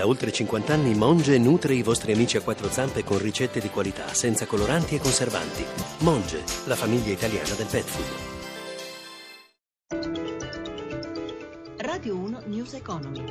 Da oltre 50 anni Monge nutre i vostri amici a quattro zampe con ricette di qualità, senza coloranti e conservanti. Monge, la famiglia italiana del pet food. Radio 1 News Economy.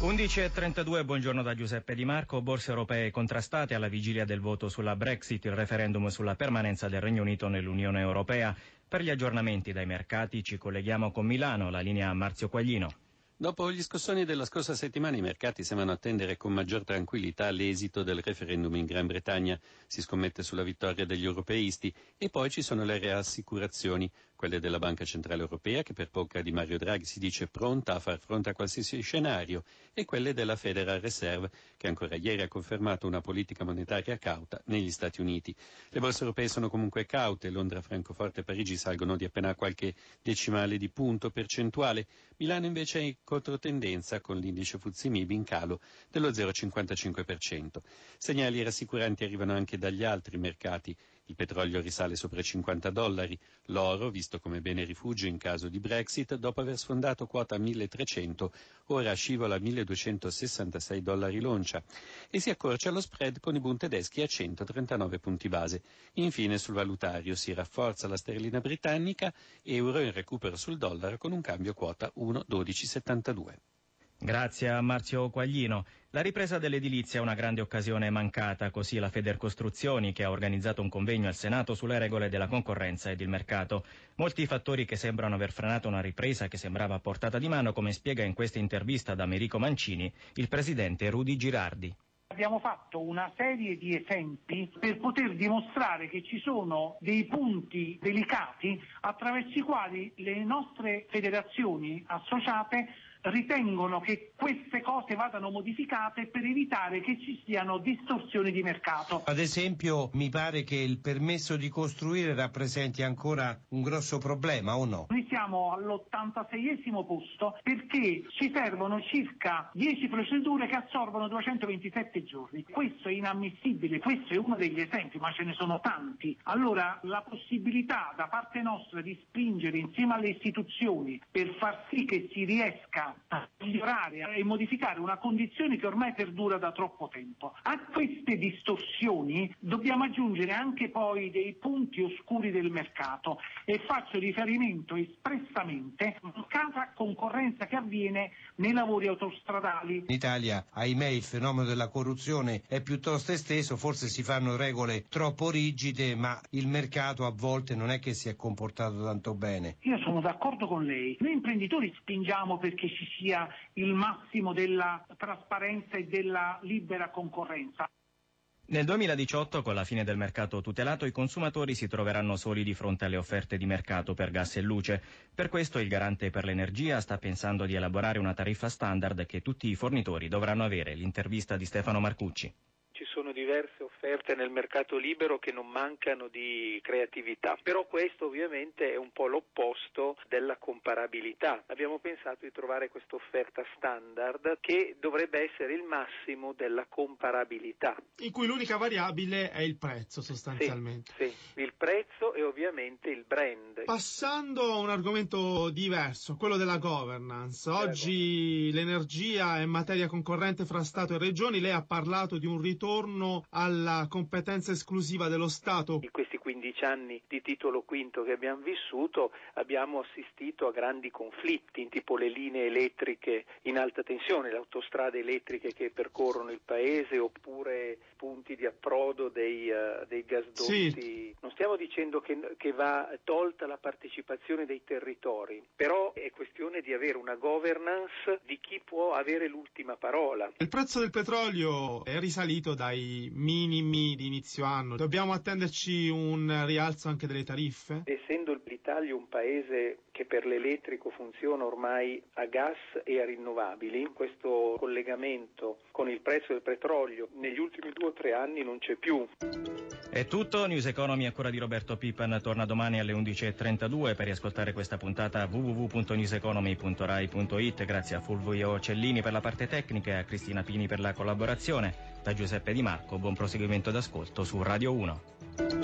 11.32, buongiorno da Giuseppe Di Marco. Borse europee contrastate alla vigilia del voto sulla Brexit, il referendum sulla permanenza del Regno Unito nell'Unione Europea. Per gli aggiornamenti dai mercati ci colleghiamo con Milano, la linea Marzio Quaglino. Dopo gli scossoni della scorsa settimana i mercati sembrano attendere con maggior tranquillità l'esito del referendum in Gran Bretagna. Si scommette sulla vittoria degli europeisti e poi ci sono le rassicurazioni, quelle della Banca Centrale Europea che per bocca di Mario Draghi si dice pronta a far fronte a qualsiasi scenario e quelle della Federal Reserve che ancora ieri ha confermato una politica monetaria cauta negli Stati Uniti. Le borse europee sono comunque caute, Londra, Francoforte e Parigi salgono di appena qualche decimale di punto percentuale, Milano invece è controtendenza con l'indice Fuzzi Mib in calo dello 0,55%. Segnali rassicuranti arrivano anche dagli altri mercati. Il petrolio risale sopra i 50 dollari, l'oro, visto come bene rifugio in caso di Brexit, dopo aver sfondato quota 1300, ora scivola a 1266 dollari l'oncia e si accorcia lo spread con i Bund tedeschi a 139 punti base. Infine sul valutario si rafforza la sterlina britannica, euro in recupero sul dollaro con un cambio quota 1,1272. Grazie a Marzio Quaglino. La ripresa dell'edilizia è una grande occasione mancata, così la Federcostruzioni che ha organizzato un convegno al Senato sulle regole della concorrenza ed il mercato. Molti fattori che sembrano aver frenato una ripresa che sembrava a portata di mano, come spiega in questa intervista da Americo Mancini il presidente Rudy Girardi. Abbiamo fatto una serie di esempi per poter dimostrare che ci sono dei punti delicati attraverso i quali le nostre federazioni associate ritengono che queste cose vadano modificate per evitare che ci siano distorsioni di mercato. Ad esempio, mi pare che il permesso di costruire rappresenti ancora un grosso problema, o no? Noi siamo all'86esimo posto perché ci servono circa 10 procedure che assorbono 227 giorni. Questo è inammissibile, questo è uno degli esempi, ma ce ne sono tanti. Allora, la possibilità da parte nostra di spingere insieme alle istituzioni per far sì che si riesca a migliorare e modificare una condizione che ormai perdura da troppo tempo. A queste distorsioni dobbiamo aggiungere anche poi dei punti oscuri del mercato e faccio riferimento espressamente a mancata concorrenza che avviene nei lavori autostradali. In Italia, ahimè, il fenomeno della corruzione è piuttosto esteso, forse si fanno regole troppo rigide, ma il mercato a volte non è che si è comportato tanto bene. Io sono d'accordo con lei. Noi imprenditori spingiamo perché ci sia il massimo della trasparenza e della libera concorrenza. Nel 2018, con la fine del mercato tutelato, i consumatori si troveranno soli di fronte alle offerte di mercato per gas e luce. Per questo il garante per l'energia sta pensando di elaborare una tariffa standard che tutti i fornitori dovranno avere. L'intervista di Stefano Marcucci ci sono diverse offerte nel mercato libero che non mancano di creatività, però questo ovviamente è un po' l'opposto della comparabilità. Abbiamo pensato di trovare questa offerta standard che dovrebbe essere il massimo della comparabilità. In cui l'unica variabile è il prezzo sostanzialmente. Sì, sì, il prezzo e ovviamente il brand. Passando a un argomento diverso, quello della governance. Oggi l'energia è materia concorrente fra Stato e Regioni, lei ha parlato di un ritorno ritorno alla competenza esclusiva dello Stato. In questi 15 anni di titolo quinto che abbiamo vissuto abbiamo assistito a grandi conflitti, tipo le linee elettriche in alta tensione, le autostrade elettriche che percorrono il paese oppure punti di approdo dei, uh, dei gasdotti. Sì. Non stiamo dicendo che, che va tolta la partecipazione dei territori, però è questione di avere una governance di chi può avere l'ultima parola. Il prezzo del petrolio è risalito dai minimi di inizio anno. Dobbiamo attenderci un rialzo anche delle tariffe? Essendo l'Italia un paese che per l'elettrico funziona ormai a gas e a rinnovabili, questo collegamento con il prezzo del petrolio negli ultimi due o tre anni non c'è più. È tutto, News Economy ancora di Roberto Pippan torna domani alle 11.32 per riascoltare questa puntata www.newseconomy.rai.it grazie a Fulvio Cellini per la parte tecnica e a Cristina Pini per la collaborazione. Da Giuseppe Di Marco, buon proseguimento d'ascolto su Radio 1.